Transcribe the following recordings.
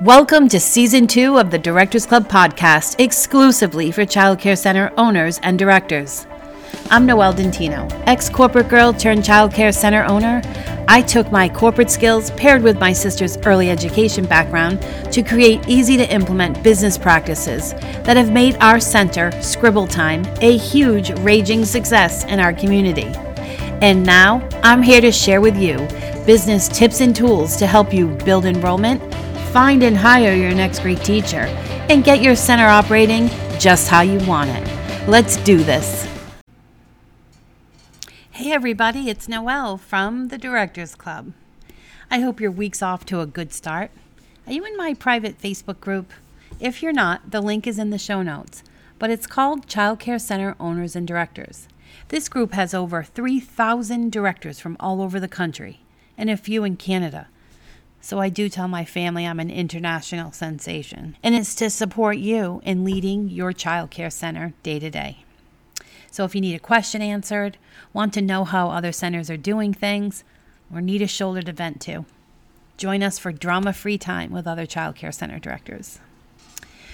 Welcome to season two of the Directors Club podcast, exclusively for Child Care Center owners and directors. I'm Noelle Dentino, ex corporate girl turned Child Care Center owner. I took my corporate skills paired with my sister's early education background to create easy to implement business practices that have made our center, Scribble Time, a huge, raging success in our community. And now I'm here to share with you business tips and tools to help you build enrollment, find and hire your next great teacher, and get your center operating just how you want it. Let's do this. Hey, everybody, it's Noelle from the Directors Club. I hope your week's off to a good start. Are you in my private Facebook group? If you're not, the link is in the show notes, but it's called Child Care Center Owners and Directors. This group has over 3,000 directors from all over the country and a few in Canada. So I do tell my family I'm an international sensation, and it's to support you in leading your child care center day to day. So if you need a question answered, want to know how other centers are doing things, or need a shoulder to vent to, join us for drama free time with other child care center directors.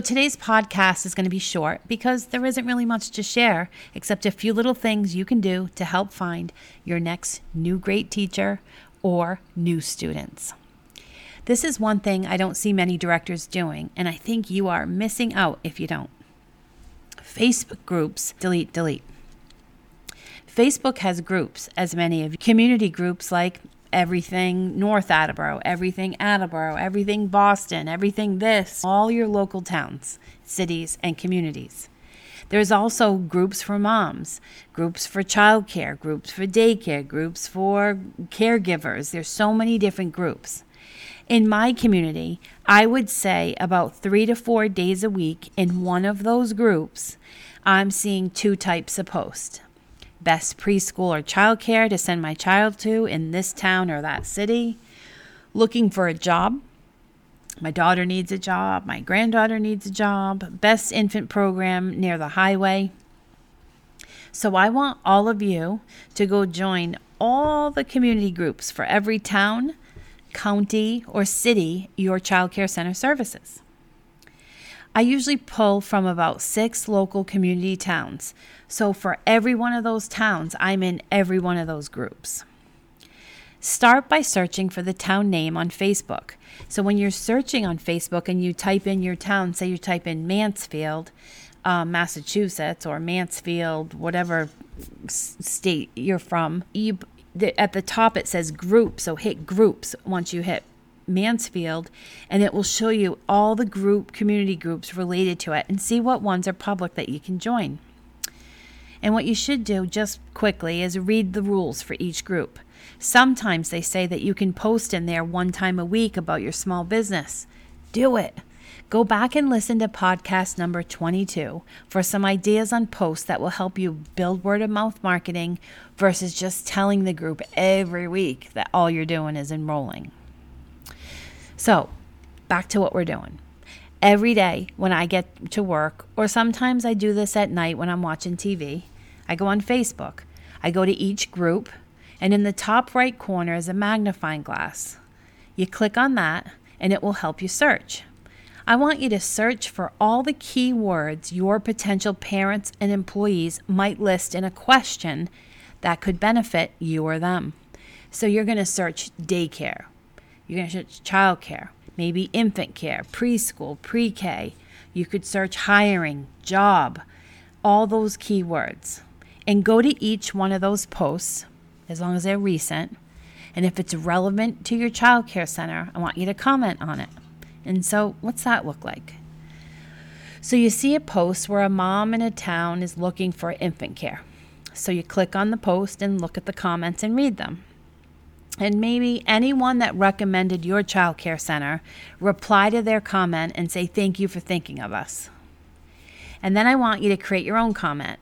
Today's podcast is going to be short because there isn't really much to share except a few little things you can do to help find your next new great teacher or new students. This is one thing I don't see many directors doing, and I think you are missing out if you don't. Facebook groups, delete, delete. Facebook has groups, as many of community groups like everything North Attleboro, everything Attleboro, everything Boston, everything this, all your local towns, cities, and communities. There's also groups for moms, groups for childcare, groups for daycare, groups for caregivers. There's so many different groups. In my community, I would say about three to four days a week in one of those groups, I'm seeing two types of posts best preschool or childcare to send my child to in this town or that city, looking for a job my daughter needs a job. My granddaughter needs a job. Best infant program near the highway. So I want all of you to go join all the community groups for every town, county, or city your child care center services. I usually pull from about six local community towns. So for every one of those towns, I'm in every one of those groups. Start by searching for the town name on Facebook. So when you're searching on Facebook and you type in your town, say you type in Mansfield, um, Massachusetts, or Mansfield, whatever state you're from, you, the, at the top it says group. So hit groups once you hit Mansfield, and it will show you all the group community groups related to it and see what ones are public that you can join. And what you should do just quickly is read the rules for each group. Sometimes they say that you can post in there one time a week about your small business. Do it. Go back and listen to podcast number 22 for some ideas on posts that will help you build word of mouth marketing versus just telling the group every week that all you're doing is enrolling. So, back to what we're doing. Every day when I get to work, or sometimes I do this at night when I'm watching TV, I go on Facebook. I go to each group and in the top right corner is a magnifying glass. You click on that, and it will help you search. I want you to search for all the key words your potential parents and employees might list in a question that could benefit you or them. So you're going to search daycare, you're going to search childcare, maybe infant care, preschool, pre K. You could search hiring, job, all those keywords. And go to each one of those posts as long as they're recent. And if it's relevant to your child care center, I want you to comment on it. And so, what's that look like? So, you see a post where a mom in a town is looking for infant care. So, you click on the post and look at the comments and read them. And maybe anyone that recommended your child care center reply to their comment and say, Thank you for thinking of us. And then I want you to create your own comment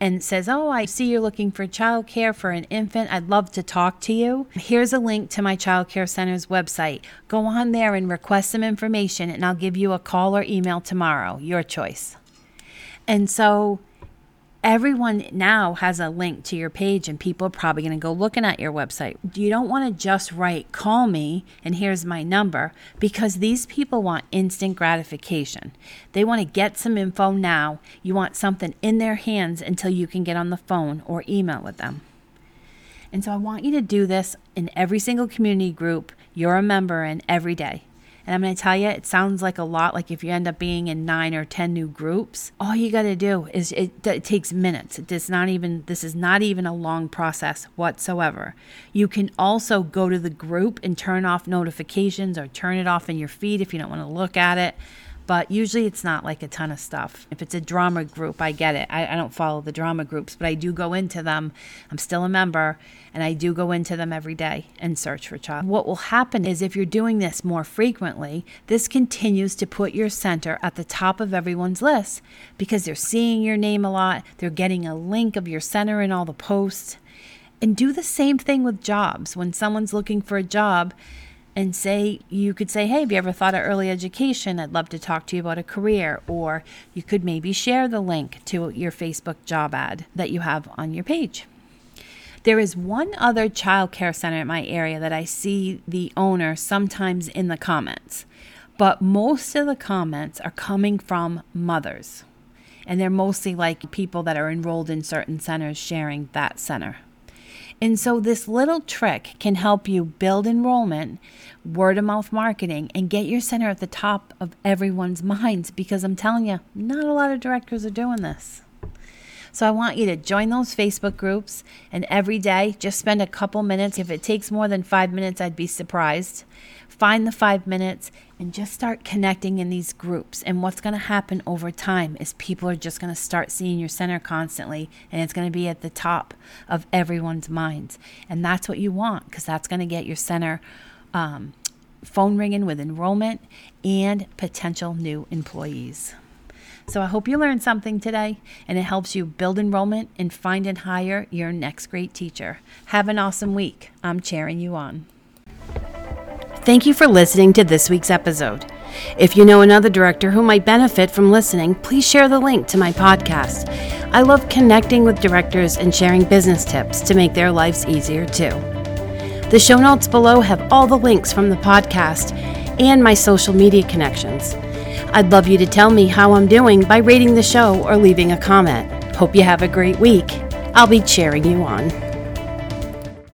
and says, Oh, I see you're looking for childcare for an infant. I'd love to talk to you. Here's a link to my child care center's website. Go on there and request some information, and I'll give you a call or email tomorrow. Your choice. And so everyone now has a link to your page and people are probably going to go looking at your website. You don't want to just write, call me and here's my number because these people want instant gratification. They want to get some info now. You want something in their hands until you can get on the phone or email with them. And so I want you to do this in every single community group you're a member in every day. And I'm going to tell you, it sounds like a lot. Like if you end up being in nine or 10 new groups, all you got to do is it, it takes minutes. It's not even, this is not even a long process whatsoever. You can also go to the group and turn off notifications or turn it off in your feed if you don't want to look at it but usually it's not like a ton of stuff. If it's a drama group, I get it. I, I, don't follow the drama groups, but I do go into them. I'm still a member and I do go into them every day and search for child. What will happen is if you're doing this more frequently, this continues to put your center at the top of everyone's list because they're seeing your name a lot, they're getting a link of your center in all the posts. And do the same thing with jobs. When someone's looking for a job, and say you could say hey have you ever thought of early education? I'd love to talk to you about a career or you could maybe share the link to your facebook job ad that you have on your page. There is one other child care center in my area that i see the owner sometimes in the comments but most of the comments are coming from mothers and they're mostly like people that are enrolled in certain centers sharing that center and so, this little trick can help you build enrollment, word of mouth marketing, and get your center at the top of everyone's minds because I'm telling you, not a lot of directors are doing this. So I want you to join those Facebook groups and every day just spend a couple minutes. If it takes more than five minutes, I'd be surprised. Find the five minutes and just start connecting in these groups. And what's going to happen over time is people are just going to start seeing your center constantly and it's going to be at the top of everyone's minds. And that's what you want because that's going to get your center um, phone ringing with enrollment and potential new employees. So I hope you learned something today and it helps you build enrollment and find and hire your next great teacher. Have an awesome week. I'm cheering you on. Thank you for listening to this week's episode. If you know another director who might benefit from listening, please share the link to my podcast. I love connecting with directors and sharing business tips to make their lives easier too. The show notes below have all the links from the podcast and my social media connections. I'd love you to tell me how I'm doing by rating the show or leaving a comment. Hope you have a great week. I'll be cheering you on.